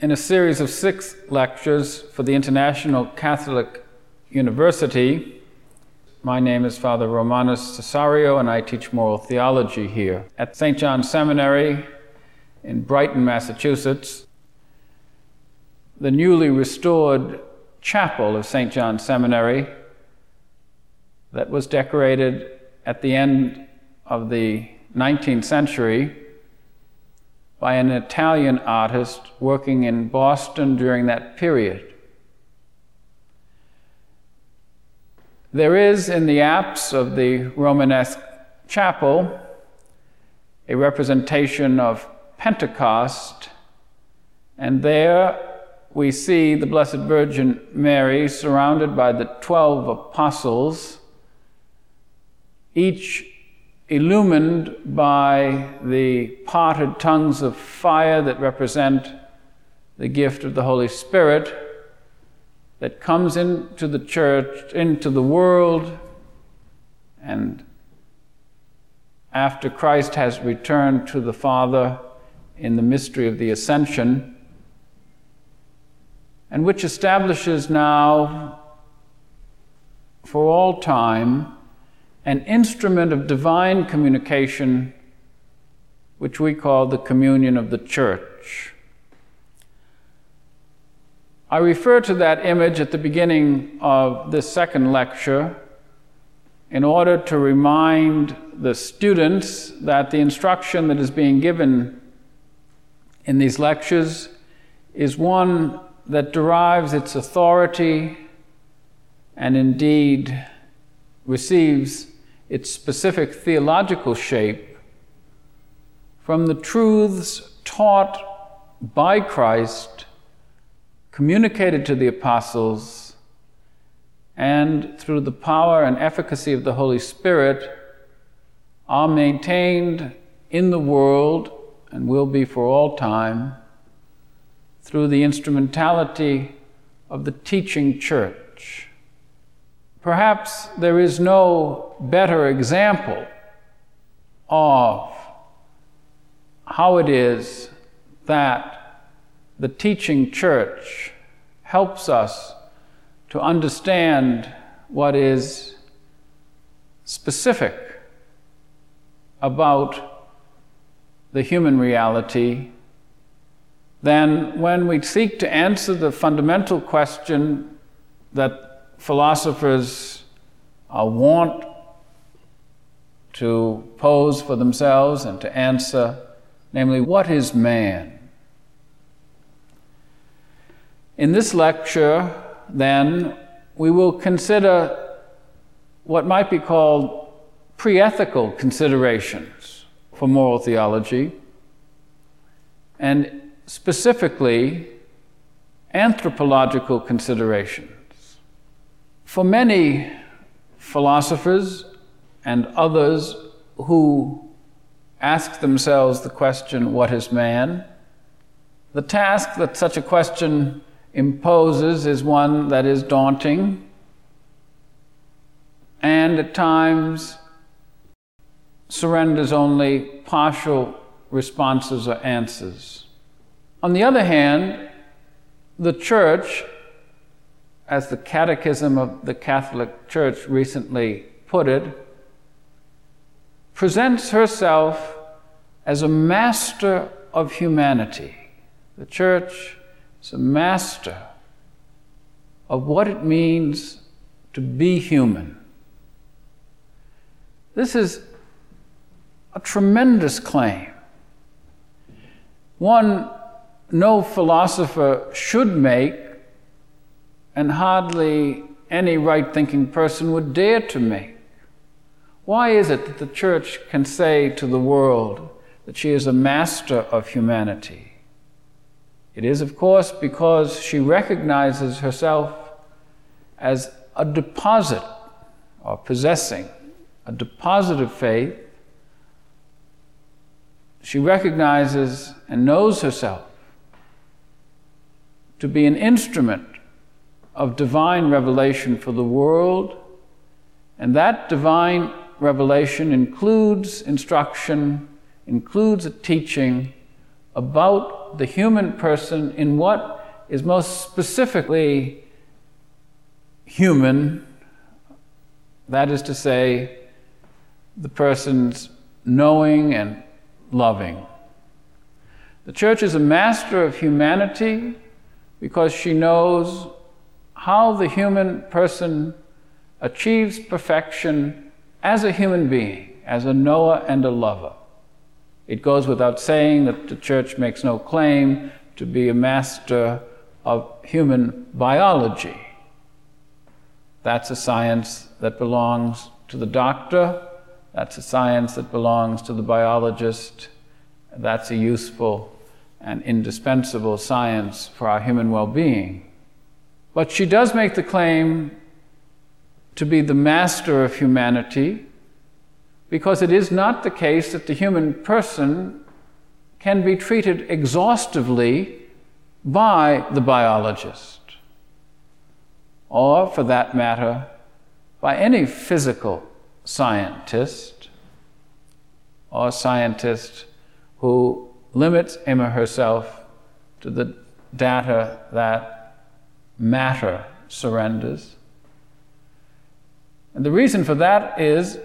in a series of six lectures for the International Catholic University. My name is Father Romanus Cessario, and I teach moral theology here at St. John Seminary in Brighton, Massachusetts. The newly restored chapel of St. John Seminary that was decorated at the end of the 19th century by an Italian artist working in Boston during that period. There is in the apse of the Romanesque chapel a representation of Pentecost, and there we see the Blessed Virgin Mary surrounded by the twelve apostles, each illumined by the parted tongues of fire that represent the gift of the Holy Spirit that comes into the church, into the world, and after Christ has returned to the Father in the mystery of the ascension, and which establishes now for all time an instrument of divine communication, which we call the communion of the church. I refer to that image at the beginning of this second lecture in order to remind the students that the instruction that is being given in these lectures is one that derives its authority and indeed receives its specific theological shape from the truths taught by Christ, communicated to the apostles, and through the power and efficacy of the Holy Spirit are maintained in the world and will be for all time through the instrumentality of the teaching church. Perhaps there is no better example of how it is that the teaching church helps us to understand what is specific about the human reality than when we seek to answer the fundamental question that philosophers uh, want to pose for themselves and to answer, namely, what is man? In this lecture, then, we will consider what might be called pre ethical considerations for moral theology, and specifically anthropological considerations. For many philosophers and others who ask themselves the question, What is man? the task that such a question imposes is one that is daunting and at times surrenders only partial responses or answers. On the other hand, the church as the Catechism of the Catholic Church recently put it, presents herself as a master of humanity. The Church is a master of what it means to be human. This is a tremendous claim. One no philosopher should make and hardly any right thinking person would dare to make. Why is it that the church can say to the world that she is a master of humanity? It is, of course, because she recognizes herself as a deposit or possessing a deposit of faith. She recognizes and knows herself to be an instrument of divine revelation for the world, and that divine revelation includes instruction, includes a teaching about the human person in what is most specifically human, that is to say, the person's knowing and loving. The church is a master of humanity because she knows how the human person achieves perfection as a human being, as a knower and a lover. It goes without saying that the church makes no claim to be a master of human biology. That's a science that belongs to the doctor, that's a science that belongs to the biologist, that's a useful and indispensable science for our human well being. But she does make the claim to be the master of humanity because it is not the case that the human person can be treated exhaustively by the biologist, or for that matter, by any physical scientist or scientist who limits him or herself to the data that matter surrenders. And the reason for that is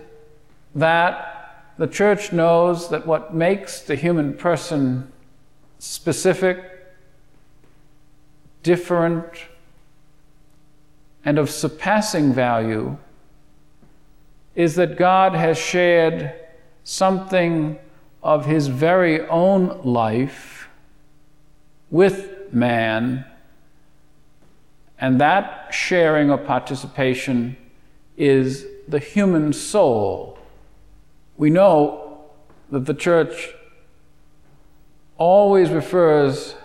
that the church knows that what makes the human person specific, different, and of surpassing value is that God has shared something of his very own life with man, and that sharing or participation is the human soul. We know that the church always refers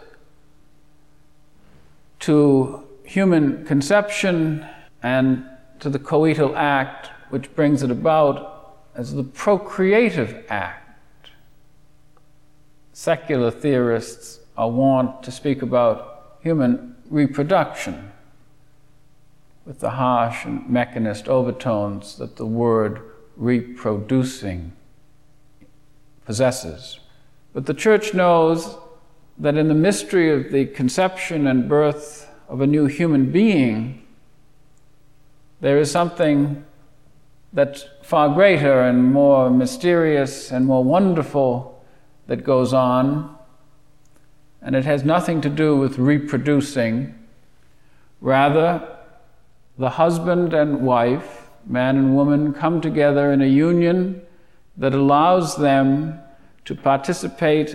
to human conception and to the coital act, which brings it about, as the procreative act. Secular theorists are wont to speak about human reproduction with the harsh and mechanist overtones that the word reproducing possesses. But the church knows that in the mystery of the conception and birth of a new human being, there is something that's far greater and more mysterious and more wonderful that goes on. And it has nothing to do with reproducing. Rather, the husband and wife, man and woman, come together in a union that allows them to participate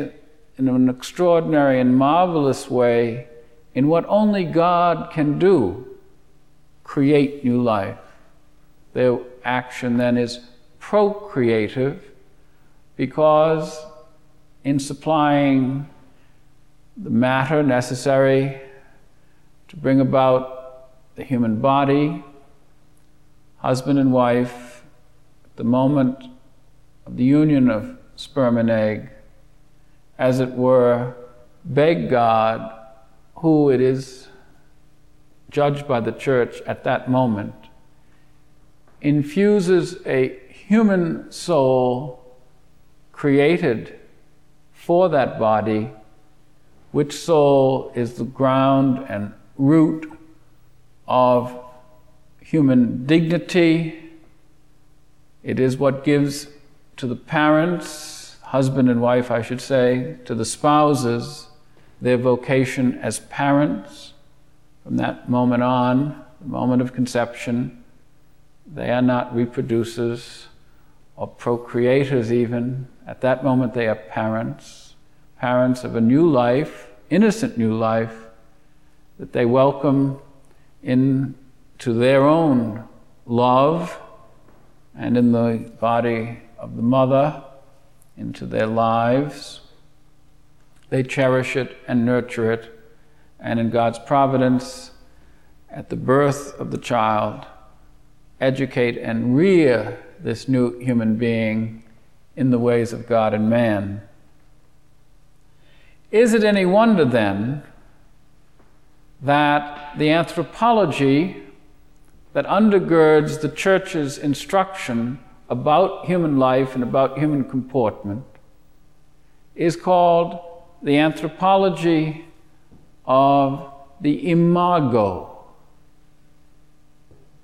in an extraordinary and marvelous way in what only God can do create new life. Their action then is procreative because, in supplying the matter necessary to bring about the human body, husband and wife, at the moment of the union of sperm and egg, as it were, beg God, who it is judged by the church at that moment, infuses a human soul created for that body, which soul is the ground and root of human dignity. It is what gives to the parents, husband and wife, I should say, to the spouses, their vocation as parents. From that moment on, the moment of conception, they are not reproducers or procreators, even. At that moment, they are parents, parents of a new life, innocent new life, that they welcome into their own love and in the body of the mother, into their lives. They cherish it and nurture it and in God's providence, at the birth of the child, educate and rear this new human being in the ways of God and man. Is it any wonder then that the anthropology that undergirds the church's instruction about human life and about human comportment is called the anthropology of the imago,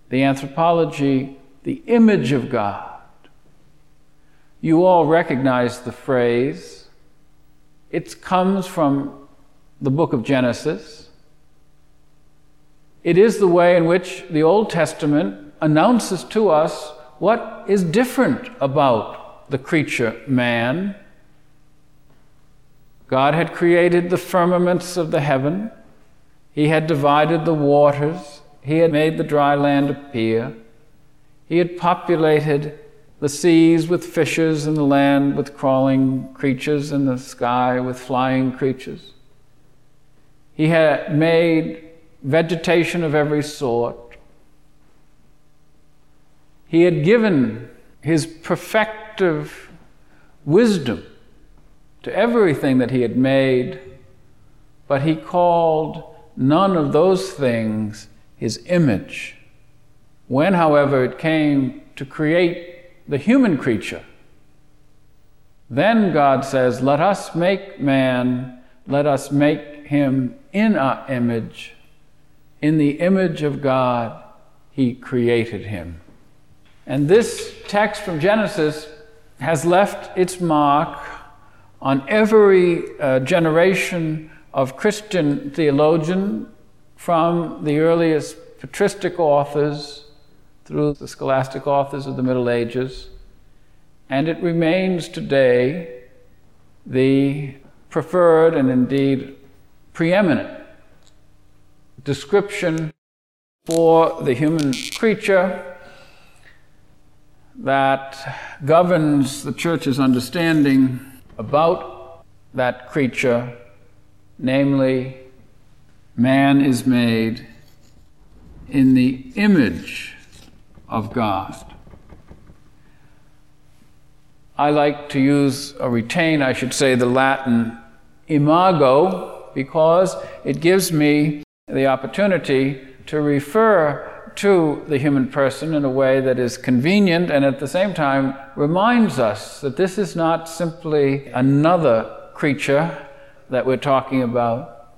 the anthropology, the image of God. You all recognize the phrase. It comes from the book of Genesis. It is the way in which the Old Testament announces to us what is different about the creature man. God had created the firmaments of the heaven, He had divided the waters, He had made the dry land appear, He had populated the seas with fishes and the land with crawling creatures and the sky with flying creatures. He had made vegetation of every sort. He had given his perfective wisdom to everything that he had made, but he called none of those things his image. When, however, it came to create the human creature, then God says, Let us make man, let us make him in our image in the image of God, He created him. And this text from Genesis has left its mark on every uh, generation of Christian theologian from the earliest patristic authors through the scholastic authors of the Middle Ages. And it remains today the preferred and indeed preeminent description for the human creature that governs the church's understanding about that creature, namely, man is made in the image of God. I like to use or retain, I should say, the Latin imago because it gives me the opportunity to refer to the human person in a way that is convenient and at the same time reminds us that this is not simply another creature that we're talking about.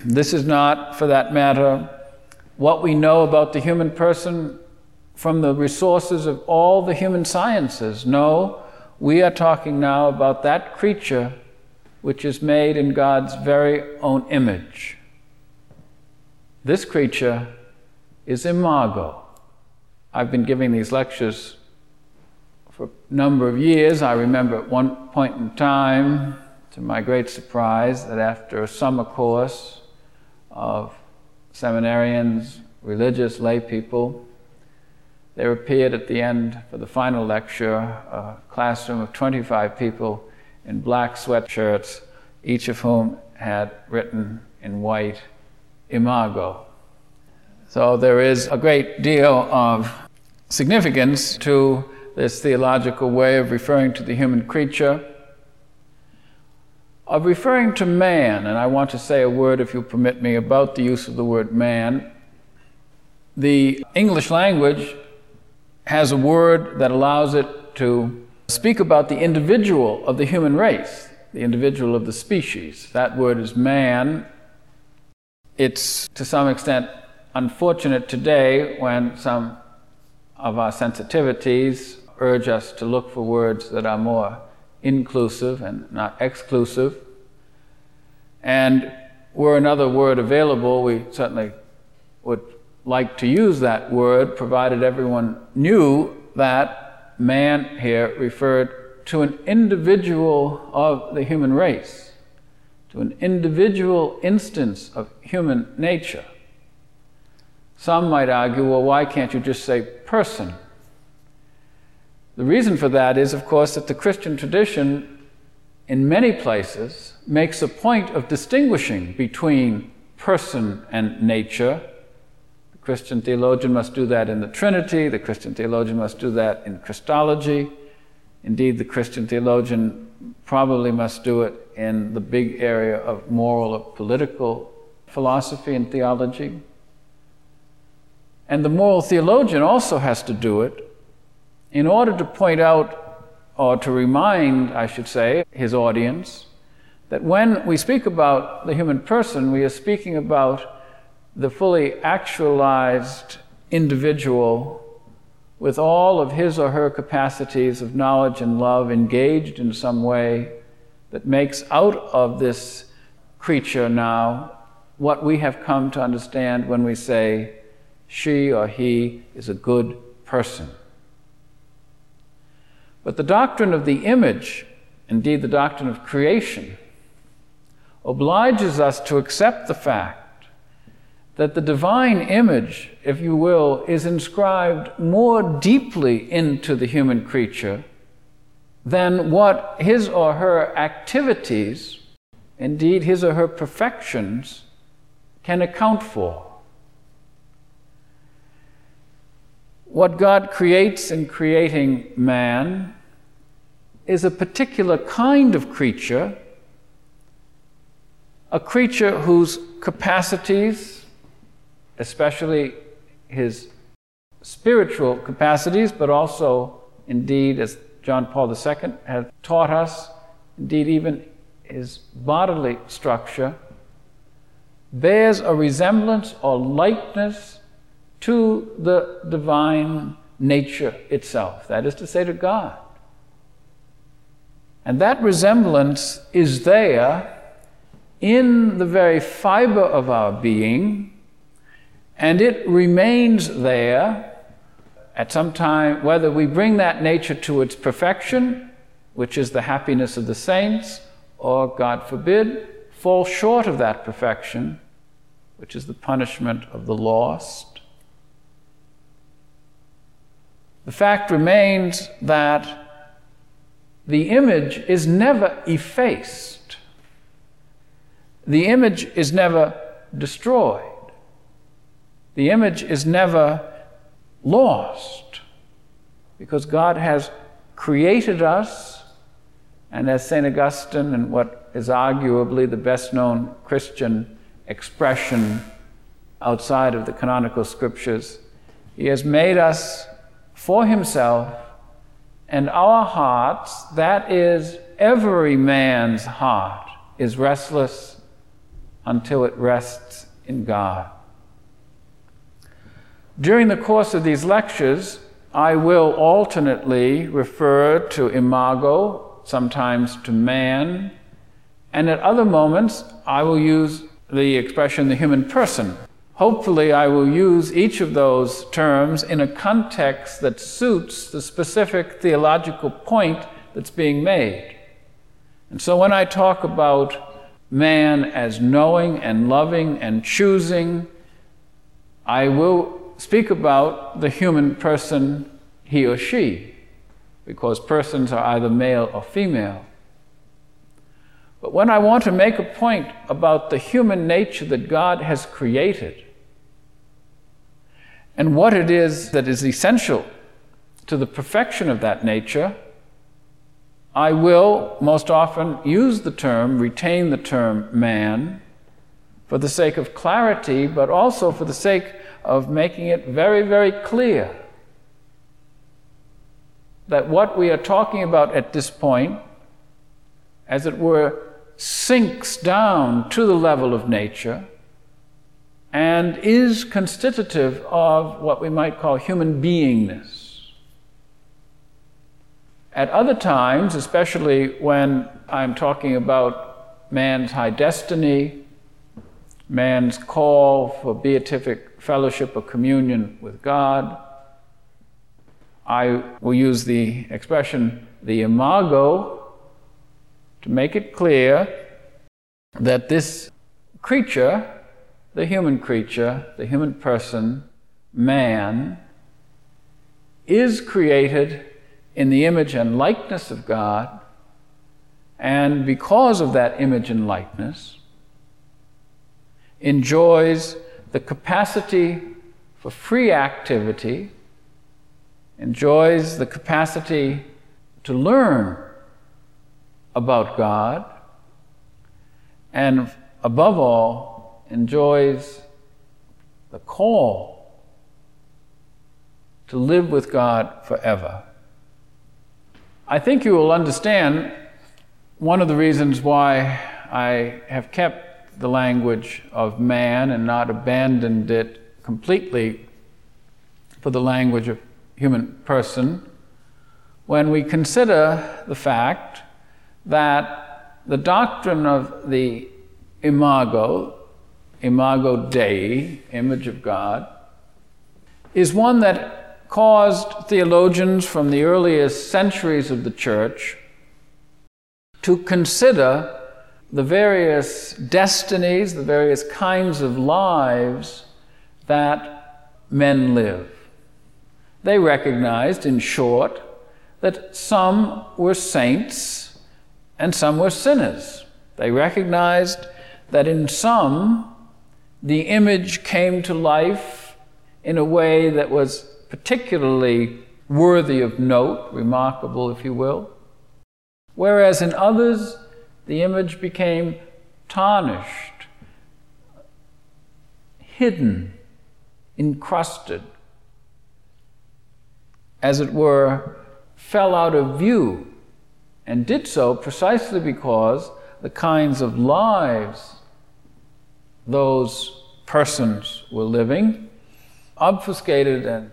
This is not, for that matter, what we know about the human person from the resources of all the human sciences. No, we are talking now about that creature which is made in God's very own image. This creature is imago. I've been giving these lectures for a number of years. I remember at one point in time, to my great surprise, that after a summer course of seminarians, religious lay people, there appeared at the end for the final lecture a classroom of 25 people in black sweatshirts, each of whom had written in white imago. So there is a great deal of significance to this theological way of referring to the human creature, of referring to man, and I want to say a word, if you'll permit me, about the use of the word man. The English language has a word that allows it to speak about the individual of the human race, the individual of the species. That word is man, it's to some extent unfortunate today when some of our sensitivities urge us to look for words that are more inclusive and not exclusive. And were another word available, we certainly would like to use that word, provided everyone knew that man here referred to an individual of the human race to an individual instance of human nature. Some might argue, well, why can't you just say person? The reason for that is, of course, that the Christian tradition, in many places, makes a point of distinguishing between person and nature. The Christian theologian must do that in the Trinity, the Christian theologian must do that in Christology. Indeed, the Christian theologian probably must do it in the big area of moral or political philosophy and theology. And the moral theologian also has to do it in order to point out, or to remind, I should say, his audience, that when we speak about the human person, we are speaking about the fully actualized individual with all of his or her capacities of knowledge and love engaged in some way that makes out of this creature now what we have come to understand when we say she or he is a good person. But the doctrine of the image, indeed the doctrine of creation, obliges us to accept the fact that the divine image, if you will, is inscribed more deeply into the human creature than what his or her activities, indeed his or her perfections, can account for. What God creates in creating man is a particular kind of creature, a creature whose capacities, especially his spiritual capacities, but also, indeed, as John Paul II has taught us, indeed, even his bodily structure, bears a resemblance or likeness to the divine nature itself, that is to say, to God. And that resemblance is there in the very fiber of our being, and it remains there at some time, whether we bring that nature to its perfection, which is the happiness of the saints, or, God forbid, fall short of that perfection, which is the punishment of the lost. The fact remains that the image is never effaced. The image is never destroyed. The image is never lost because God has created us, and as St. Augustine, and what is arguably the best known Christian expression outside of the canonical scriptures, He has made us for Himself, and our hearts, that is, every man's heart, is restless until it rests in God. During the course of these lectures, I will alternately refer to imago, sometimes to man, and at other moments I will use the expression the human person. Hopefully, I will use each of those terms in a context that suits the specific theological point that's being made. And so when I talk about man as knowing and loving and choosing, I will speak about the human person, he or she, because persons are either male or female. But when I want to make a point about the human nature that God has created and what it is that is essential to the perfection of that nature, I will most often use the term, retain the term man, for the sake of clarity, but also for the sake of making it very, very clear that what we are talking about at this point, as it were, sinks down to the level of nature and is constitutive of what we might call human beingness. At other times, especially when I'm talking about man's high destiny, man's call for beatific fellowship or communion with God. I will use the expression the imago to make it clear that this creature, the human creature, the human person, man, is created in the image and likeness of God, and because of that image and likeness, enjoys the capacity for free activity, enjoys the capacity to learn about God, and above all, enjoys the call to live with God forever. I think you will understand one of the reasons why I have kept the language of man and not abandoned it completely for the language of human person when we consider the fact that the doctrine of the imago, imago Dei, image of God, is one that caused theologians from the earliest centuries of the church to consider the various destinies, the various kinds of lives that men live. They recognized, in short, that some were saints and some were sinners. They recognized that in some, the image came to life in a way that was particularly worthy of note, remarkable, if you will. Whereas in others, the image became tarnished, hidden, encrusted, as it were, fell out of view, and did so precisely because the kinds of lives those persons were living obfuscated and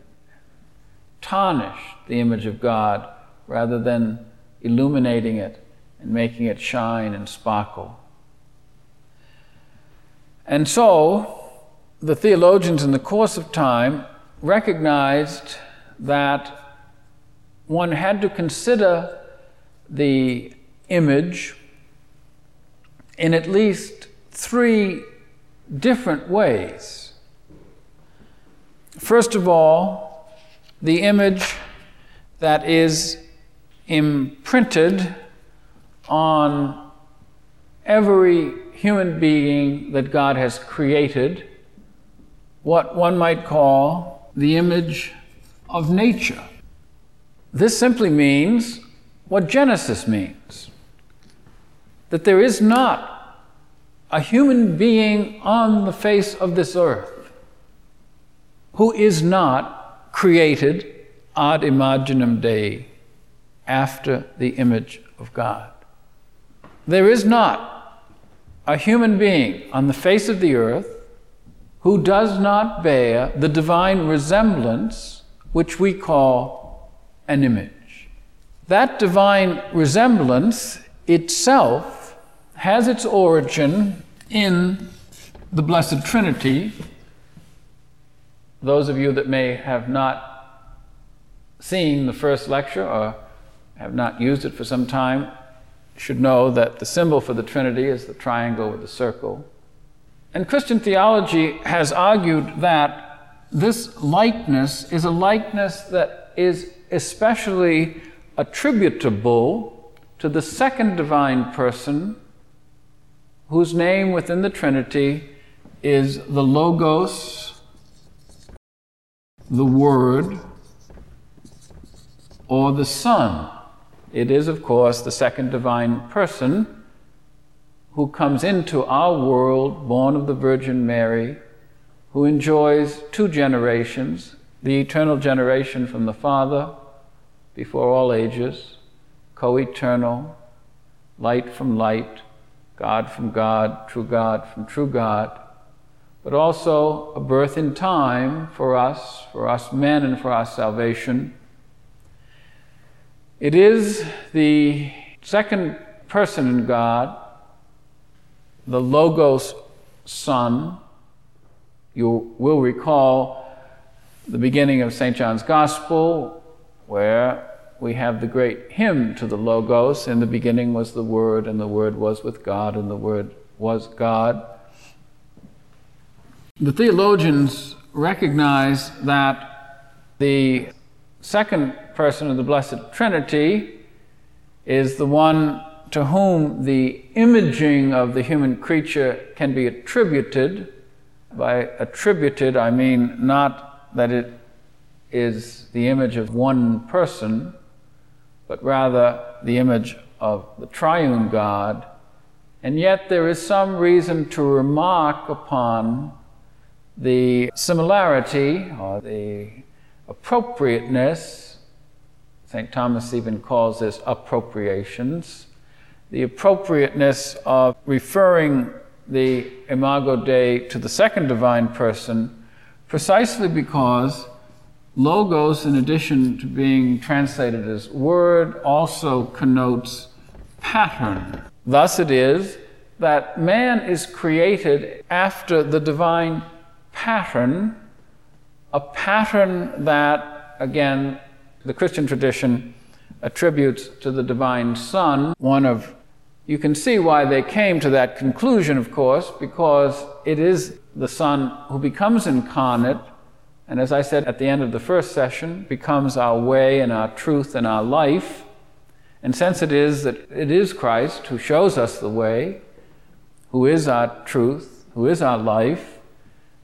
tarnished the image of God rather than illuminating it and making it shine and sparkle. And so, the theologians in the course of time recognized that one had to consider the image in at least three different ways. First of all, the image that is imprinted on every human being that God has created, what one might call the image of nature. This simply means what Genesis means that there is not a human being on the face of this earth who is not created ad imaginem Dei, after the image of God. There is not a human being on the face of the earth who does not bear the divine resemblance which we call an image. That divine resemblance itself has its origin in the Blessed Trinity. Those of you that may have not seen the first lecture or have not used it for some time should know that the symbol for the Trinity is the triangle with the circle. And Christian theology has argued that this likeness is a likeness that is especially attributable to the second divine person, whose name within the Trinity is the Logos, the Word, or the Son. It is, of course, the second divine person who comes into our world, born of the Virgin Mary, who enjoys two generations the eternal generation from the Father before all ages, co eternal, light from light, God from God, true God from true God, but also a birth in time for us, for us men, and for our salvation it is the second person in God, the Logos Son. You will recall the beginning of St. John's Gospel, where we have the great hymn to the Logos. In the beginning was the Word, and the Word was with God, and the Word was God. The theologians recognize that the second person of the Blessed Trinity is the one to whom the imaging of the human creature can be attributed By attributed, I mean not that it is the image of one person, but rather the image of the triune God. And yet there is some reason to remark upon the similarity or the appropriateness. St. Thomas even calls this appropriations. The appropriateness of referring the Imago Dei to the second divine person precisely because Logos, in addition to being translated as word, also connotes pattern. Thus it is that man is created after the divine pattern, a pattern that, again, the Christian tradition attributes to the divine Son, one of you can see why they came to that conclusion, of course, because it is the Son who becomes incarnate and as I said at the end of the first session, becomes our way and our truth and our life. And since it is that it is Christ who shows us the way, who is our truth, who is our life,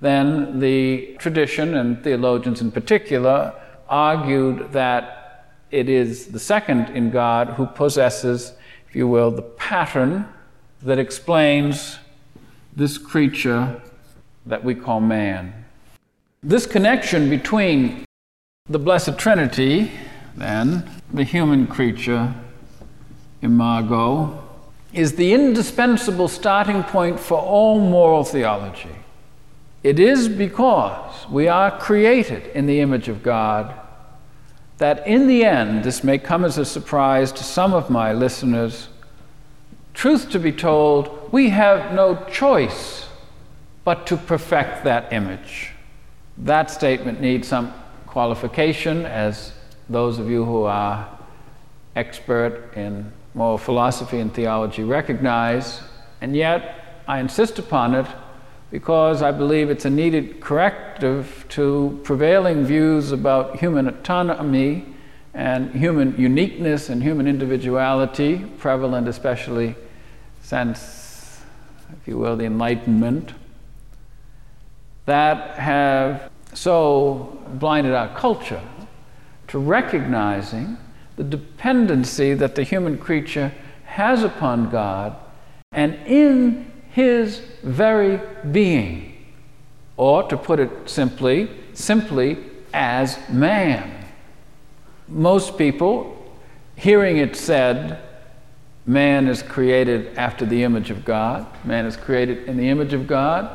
then the tradition and theologians in particular argued that it is the second in God who possesses, if you will, the pattern that explains this creature that we call man. This connection between the Blessed Trinity, then, the human creature, imago, is the indispensable starting point for all moral theology. It is because we are created in the image of God that in the end, this may come as a surprise to some of my listeners, truth to be told, we have no choice but to perfect that image. That statement needs some qualification, as those of you who are expert in moral philosophy and theology recognize, and yet I insist upon it because I believe it's a needed corrective to prevailing views about human autonomy and human uniqueness and human individuality, prevalent especially since, if you will, the Enlightenment that have so blinded our culture to recognizing the dependency that the human creature has upon God and in his very being. Or to put it simply, simply as man. Most people, hearing it said, man is created after the image of God, man is created in the image of God,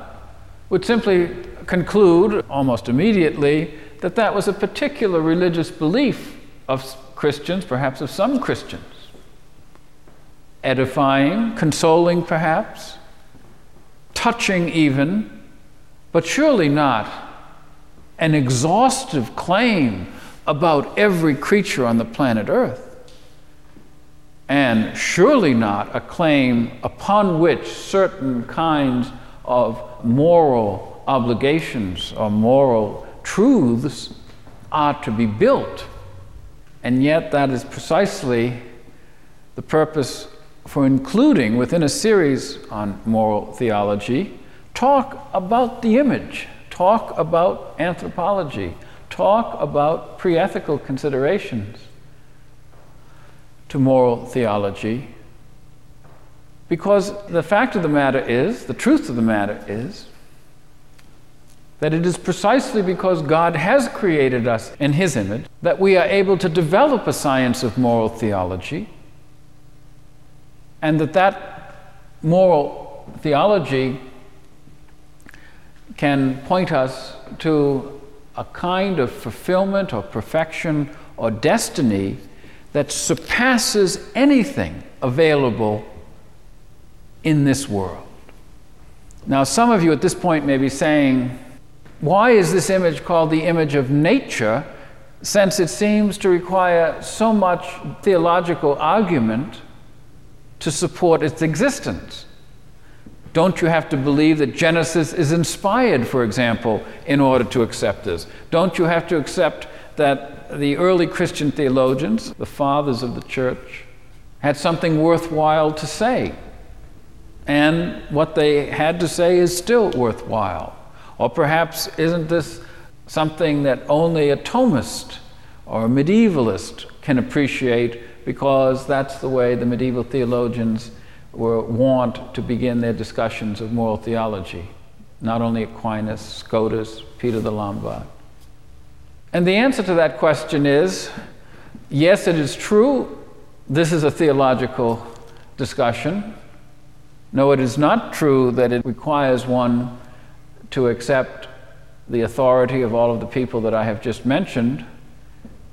would simply conclude almost immediately that that was a particular religious belief of Christians, perhaps of some Christians. Edifying, consoling, perhaps, touching, even, but surely not an exhaustive claim about every creature on the planet Earth. And surely not a claim upon which certain kinds of moral obligations or moral truths are to be built. And yet, that is precisely the purpose for including within a series on moral theology talk about the image, talk about anthropology, talk about pre ethical considerations to moral theology because the fact of the matter is, the truth of the matter is, that it is precisely because God has created us in His image that we are able to develop a science of moral theology, and that that moral theology can point us to a kind of fulfillment or perfection or destiny that surpasses anything available in this world. Now, some of you at this point may be saying, why is this image called the image of nature, since it seems to require so much theological argument to support its existence? Don't you have to believe that Genesis is inspired, for example, in order to accept this? Don't you have to accept that the early Christian theologians, the fathers of the church, had something worthwhile to say and what they had to say is still worthwhile. Or perhaps isn't this something that only a Thomist or a medievalist can appreciate because that's the way the medieval theologians were wont to begin their discussions of moral theology? Not only Aquinas, Scotus, Peter the Lombard. And the answer to that question is yes, it is true. This is a theological discussion. No, it is not true that it requires one to accept the authority of all of the people that I have just mentioned.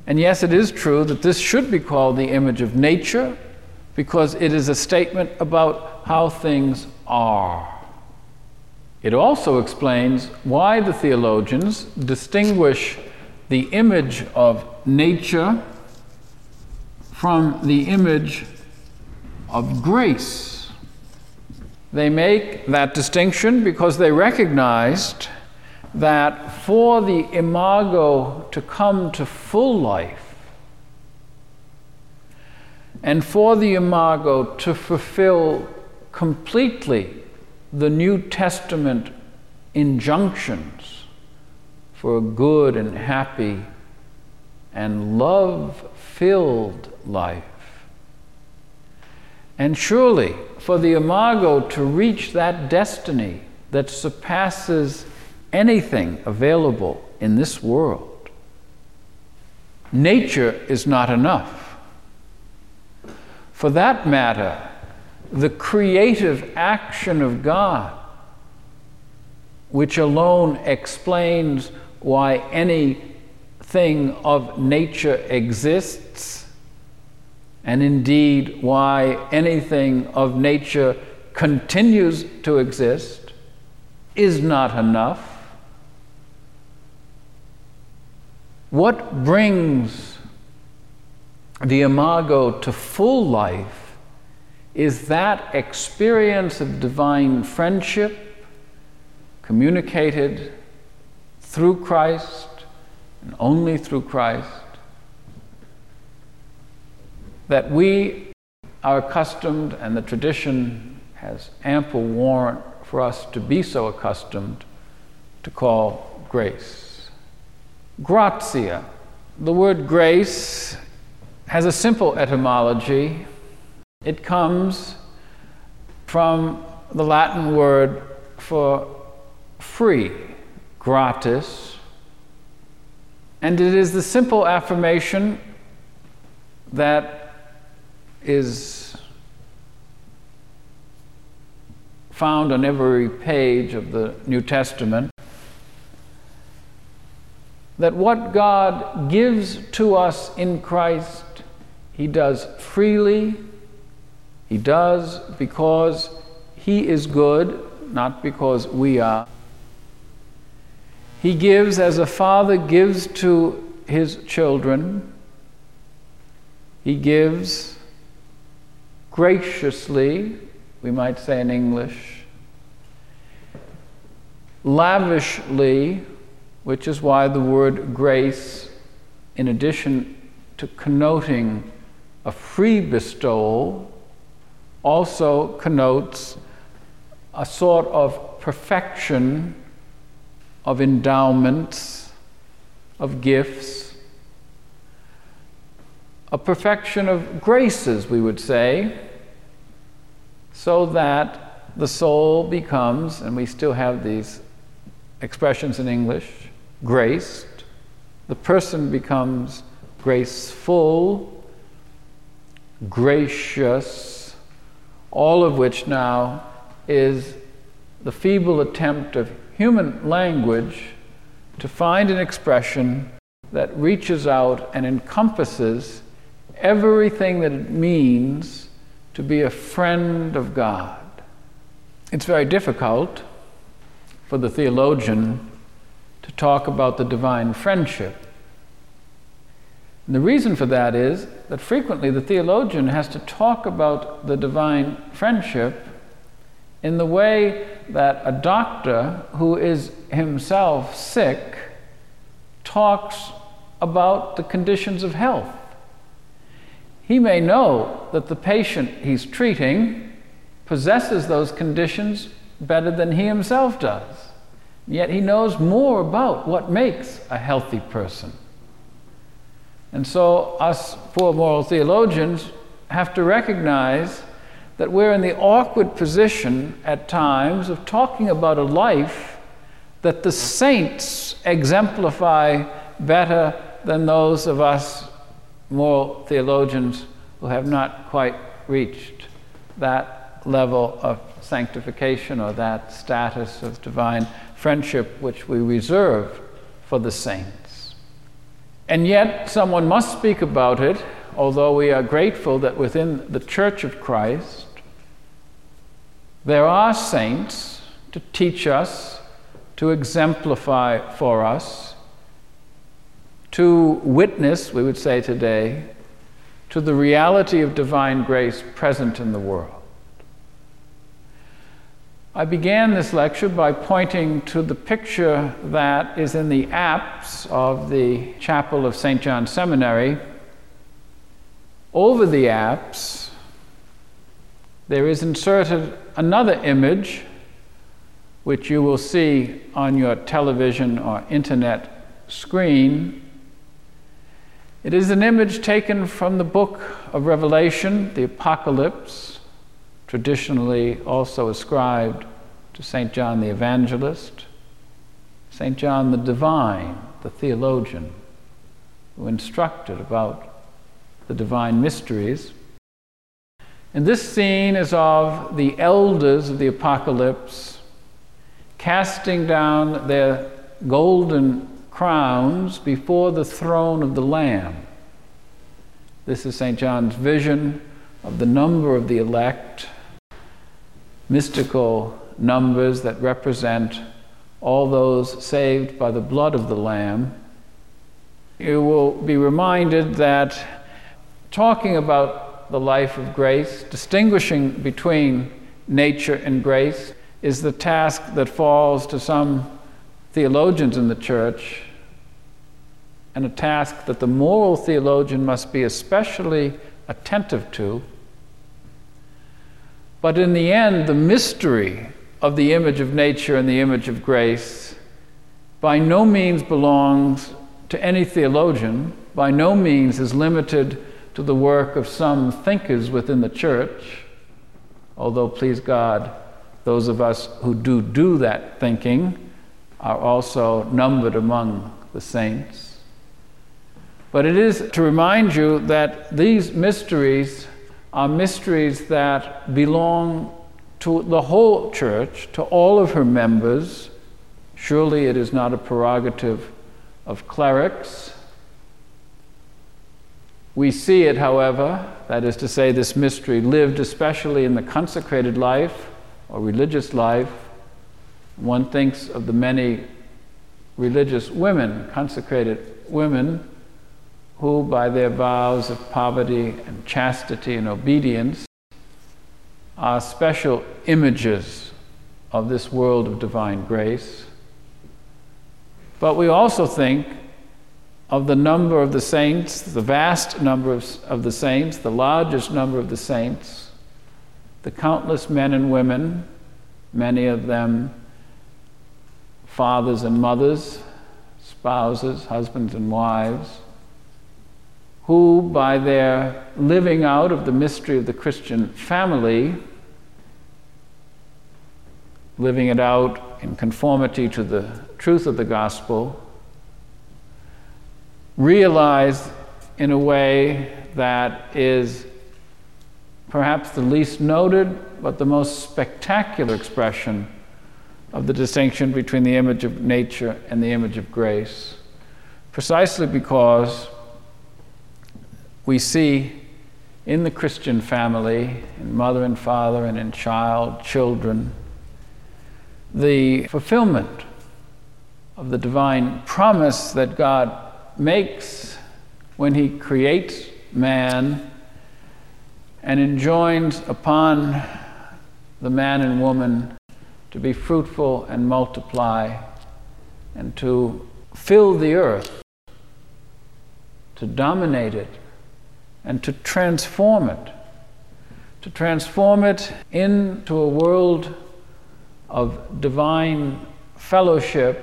And yes, it is true that this should be called the image of nature because it is a statement about how things are. It also explains why the theologians distinguish the image of nature from the image of grace. They make that distinction because they recognized that for the imago to come to full life, and for the imago to fulfill completely the New Testament injunctions for a good and happy and love filled life. And surely, for the imago to reach that destiny that surpasses anything available in this world, nature is not enough. For that matter, the creative action of God, which alone explains why anything of nature exists, and indeed why anything of nature continues to exist, is not enough. What brings the imago to full life is that experience of divine friendship communicated through Christ and only through Christ that we are accustomed, and the tradition has ample warrant for us to be so accustomed to call grace. Gratia. The word grace has a simple etymology. It comes from the Latin word for free, gratis, and it is the simple affirmation that is found on every page of the New Testament that what God gives to us in Christ, He does freely. He does because He is good, not because we are. He gives as a father gives to his children. He gives graciously, we might say in English, lavishly, which is why the word grace, in addition to connoting a free bestowal, also connotes a sort of perfection of endowments, of gifts, a perfection of graces, we would say, so that the soul becomes, and we still have these expressions in English, graced, the person becomes graceful, gracious, all of which now is the feeble attempt of human language to find an expression that reaches out and encompasses everything that it means to be a friend of God. It's very difficult for the theologian to talk about the divine friendship. And the reason for that is that frequently the theologian has to talk about the divine friendship in the way that a doctor who is himself sick talks about the conditions of health. He may know that the patient he's treating possesses those conditions better than he himself does. Yet he knows more about what makes a healthy person. And so, us poor moral theologians have to recognize that we're in the awkward position at times of talking about a life that the saints exemplify better than those of us moral theologians who have not quite reached that level of sanctification or that status of divine friendship which we reserve for the saints. And yet, someone must speak about it, although we are grateful that within the Church of Christ, there are saints to teach us, to exemplify for us, to witness, we would say today, to the reality of divine grace present in the world. I began this lecture by pointing to the picture that is in the apse of the chapel of St. John Seminary. Over the apse, there is inserted another image, which you will see on your television or internet screen. It is an image taken from the book of Revelation, the Apocalypse, traditionally also ascribed to St. John the Evangelist, St. John the Divine, the theologian, who instructed about the divine mysteries. And this scene is of the elders of the apocalypse casting down their golden crowns before the throne of the Lamb. This is St. John's vision of the number of the elect, mystical numbers that represent all those saved by the blood of the Lamb. You will be reminded that talking about the life of grace, distinguishing between nature and grace, is the task that falls to some theologians in the church, and a task that the moral theologian must be especially attentive to. But in the end, the mystery of the image of nature and the image of grace by no means belongs to any theologian, by no means is limited to the work of some thinkers within the church, although, please God, those of us who do do that thinking are also numbered among the saints. But it is to remind you that these mysteries are mysteries that belong to the whole church, to all of her members. Surely it is not a prerogative of clerics we see it, however, that is to say, this mystery lived especially in the consecrated life or religious life. One thinks of the many religious women, consecrated women, who, by their vows of poverty and chastity and obedience, are special images of this world of divine grace. But we also think of the number of the saints, the vast number of, of the saints, the largest number of the saints, the countless men and women, many of them fathers and mothers, spouses, husbands and wives, who, by their living out of the mystery of the Christian family, living it out in conformity to the truth of the gospel, realized in a way that is perhaps the least noted but the most spectacular expression of the distinction between the image of nature and the image of grace, precisely because we see in the Christian family, in mother and father, and in child, children, the fulfillment of the divine promise that God makes when he creates man and enjoins upon the man and woman to be fruitful and multiply and to fill the earth, to dominate it, and to transform it, to transform it into a world of divine fellowship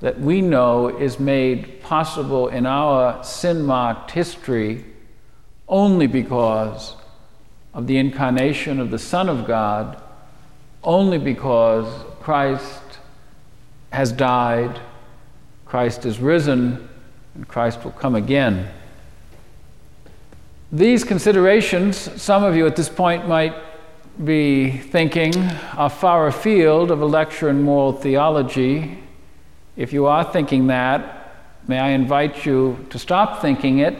that we know is made possible in our sin marked history only because of the incarnation of the Son of God, only because Christ has died, Christ is risen, and Christ will come again. These considerations, some of you at this point might be thinking, are far afield of a lecture in moral theology. If you are thinking that, may I invite you to stop thinking it,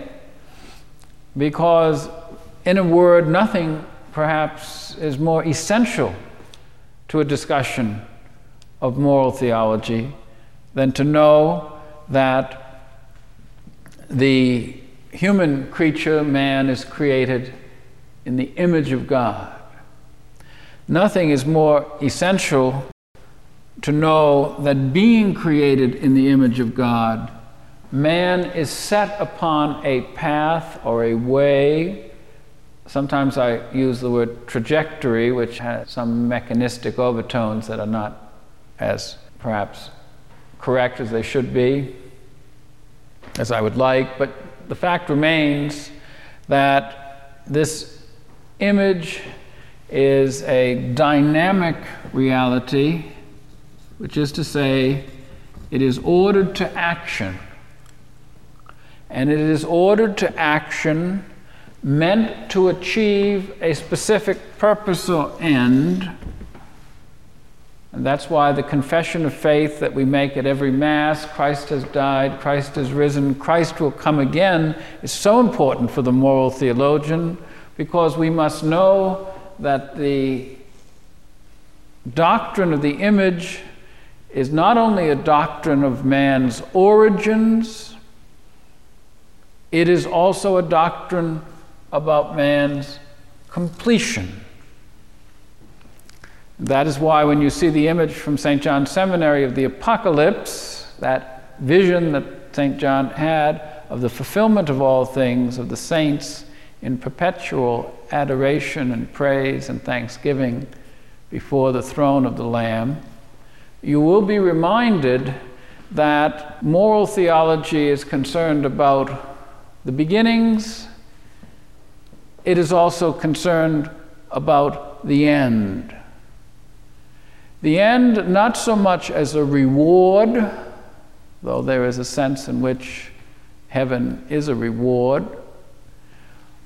because, in a word, nothing perhaps is more essential to a discussion of moral theology than to know that the human creature, man, is created in the image of God. Nothing is more essential to know that being created in the image of God, man is set upon a path or a way. Sometimes I use the word trajectory, which has some mechanistic overtones that are not as perhaps correct as they should be, as I would like, but the fact remains that this image is a dynamic reality, which is to say, it is ordered to action. And it is ordered to action meant to achieve a specific purpose or end and that's why the confession of faith that we make at every Mass Christ has died, Christ has risen, Christ will come again is so important for the moral theologian because we must know that the doctrine of the image is not only a doctrine of man's origins, it is also a doctrine about man's completion. That is why, when you see the image from St. John's Seminary of the apocalypse, that vision that St. John had of the fulfillment of all things, of the saints in perpetual adoration and praise and thanksgiving before the throne of the Lamb, you will be reminded that moral theology is concerned about the beginnings, it is also concerned about the end. The end, not so much as a reward, though there is a sense in which heaven is a reward,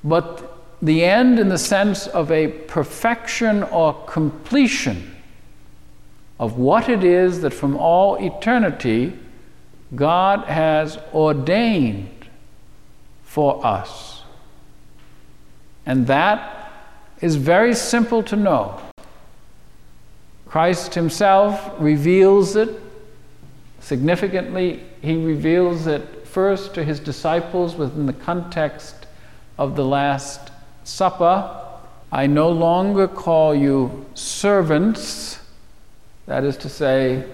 but the end in the sense of a perfection or completion of what it is that from all eternity God has ordained for us. And that is very simple to know. Christ himself reveals it. Significantly, he reveals it first to his disciples within the context of the Last Supper. I no longer call you servants, that is to say,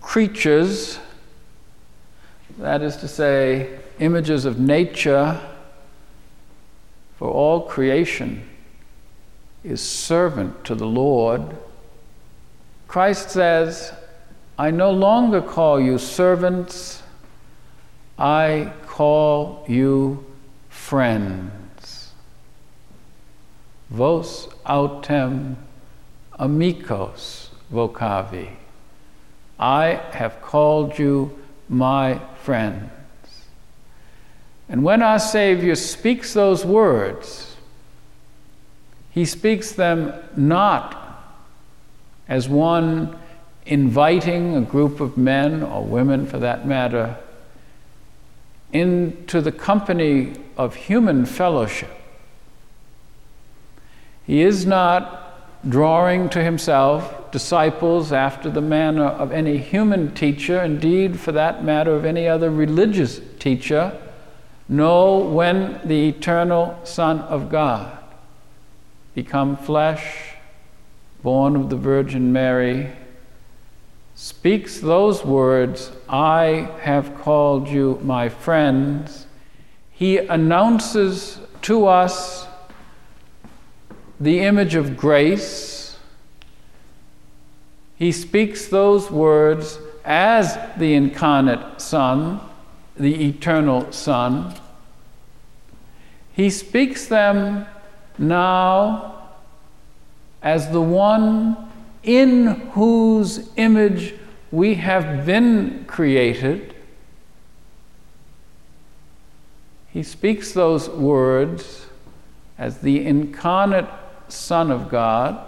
creatures, that is to say, images of nature, for all creation is servant to the Lord. Christ says, I no longer call you servants, I call you friends. Vos autem amicos vocavi. I have called you my friends. And when our Savior speaks those words, he speaks them not as one inviting a group of men or women for that matter into the company of human fellowship. He is not drawing to himself disciples after the manner of any human teacher, indeed, for that matter, of any other religious teacher. No, when the eternal Son of God become flesh born of the Virgin Mary, speaks those words, I have called you my friends, he announces to us the image of grace. He speaks those words as the incarnate Son, the eternal Son. He speaks them now as the one in whose image we have been created. He speaks those words as the incarnate Son of God,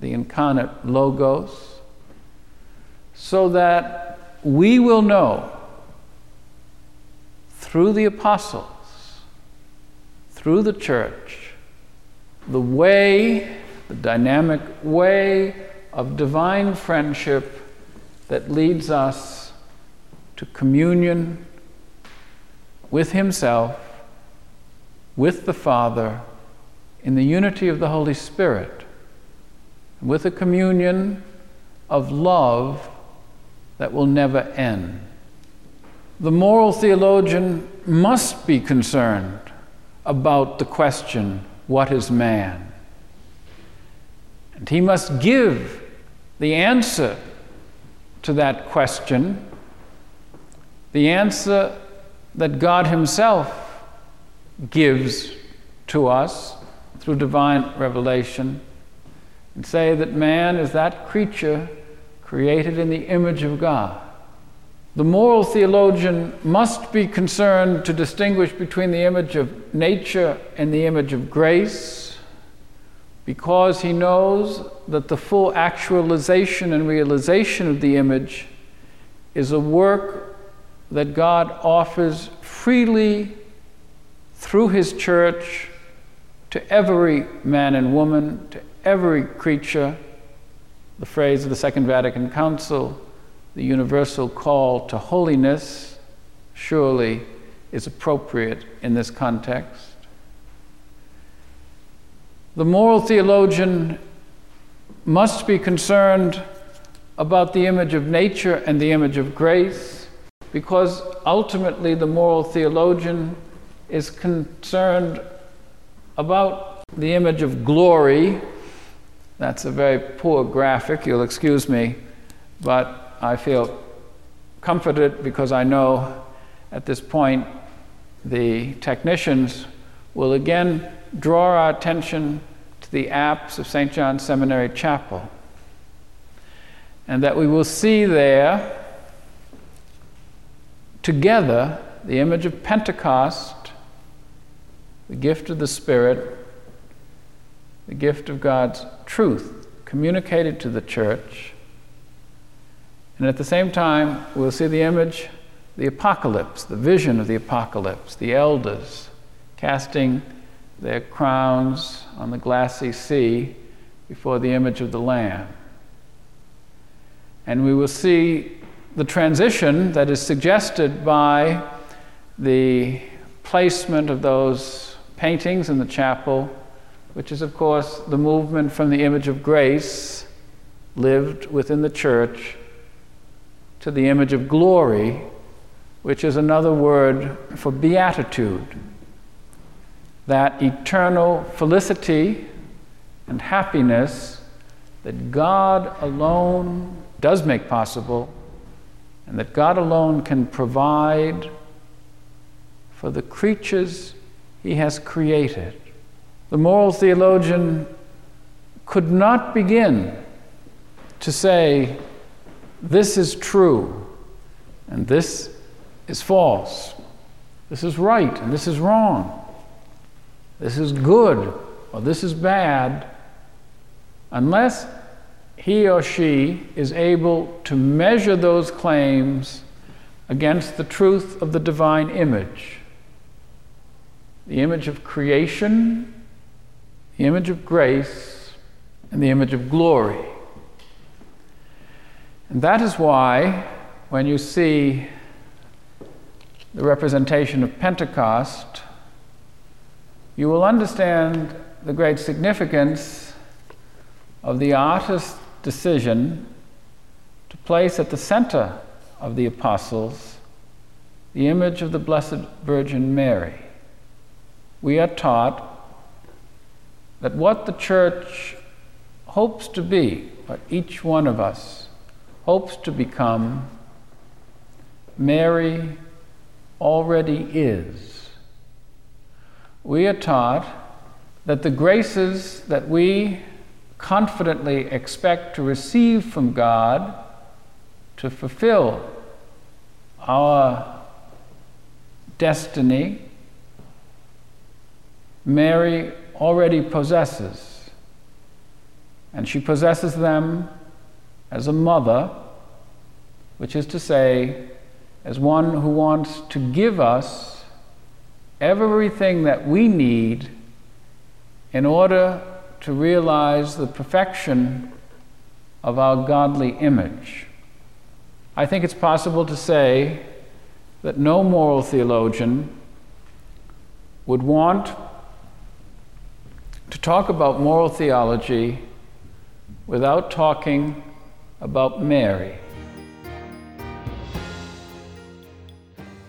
the incarnate Logos, so that we will know through the apostles, through the church, the way, the dynamic way of divine friendship that leads us to communion with Himself, with the Father, in the unity of the Holy Spirit, with a communion of love that will never end. The moral theologian must be concerned about the question what is man? And he must give the answer to that question, the answer that God Himself gives to us through divine revelation, and say that man is that creature created in the image of God. The moral theologian must be concerned to distinguish between the image of nature and the image of grace because he knows that the full actualization and realization of the image is a work that God offers freely through his church to every man and woman, to every creature. The phrase of the Second Vatican Council, the universal call to holiness, surely is appropriate in this context. The moral theologian must be concerned about the image of nature and the image of grace because ultimately the moral theologian is concerned about the image of glory. That's a very poor graphic, you'll excuse me, but I feel comforted because I know at this point the technicians will again draw our attention to the apse of St. John's Seminary Chapel. And that we will see there together the image of Pentecost, the gift of the Spirit, the gift of God's truth communicated to the church. And at the same time, we'll see the image, the apocalypse, the vision of the apocalypse, the elders casting their crowns on the glassy sea before the image of the Lamb. And we will see the transition that is suggested by the placement of those paintings in the chapel, which is, of course, the movement from the image of grace lived within the church to the image of glory, which is another word for beatitude that eternal felicity and happiness that God alone does make possible and that God alone can provide for the creatures He has created. The moral theologian could not begin to say, This is true, and this is false, this is right, and this is wrong this is good or this is bad, unless he or she is able to measure those claims against the truth of the divine image the image of creation, the image of grace, and the image of glory. And that is why, when you see the representation of Pentecost, you will understand the great significance of the artist's decision to place at the center of the apostles the image of the Blessed Virgin Mary. We are taught that what the church hopes to be, what each one of us hopes to become, Mary already is. We are taught that the graces that we confidently expect to receive from God to fulfill our destiny, Mary already possesses. And she possesses them as a mother, which is to say, as one who wants to give us everything that we need in order to realize the perfection of our godly image. I think it's possible to say that no moral theologian would want to talk about moral theology without talking about Mary.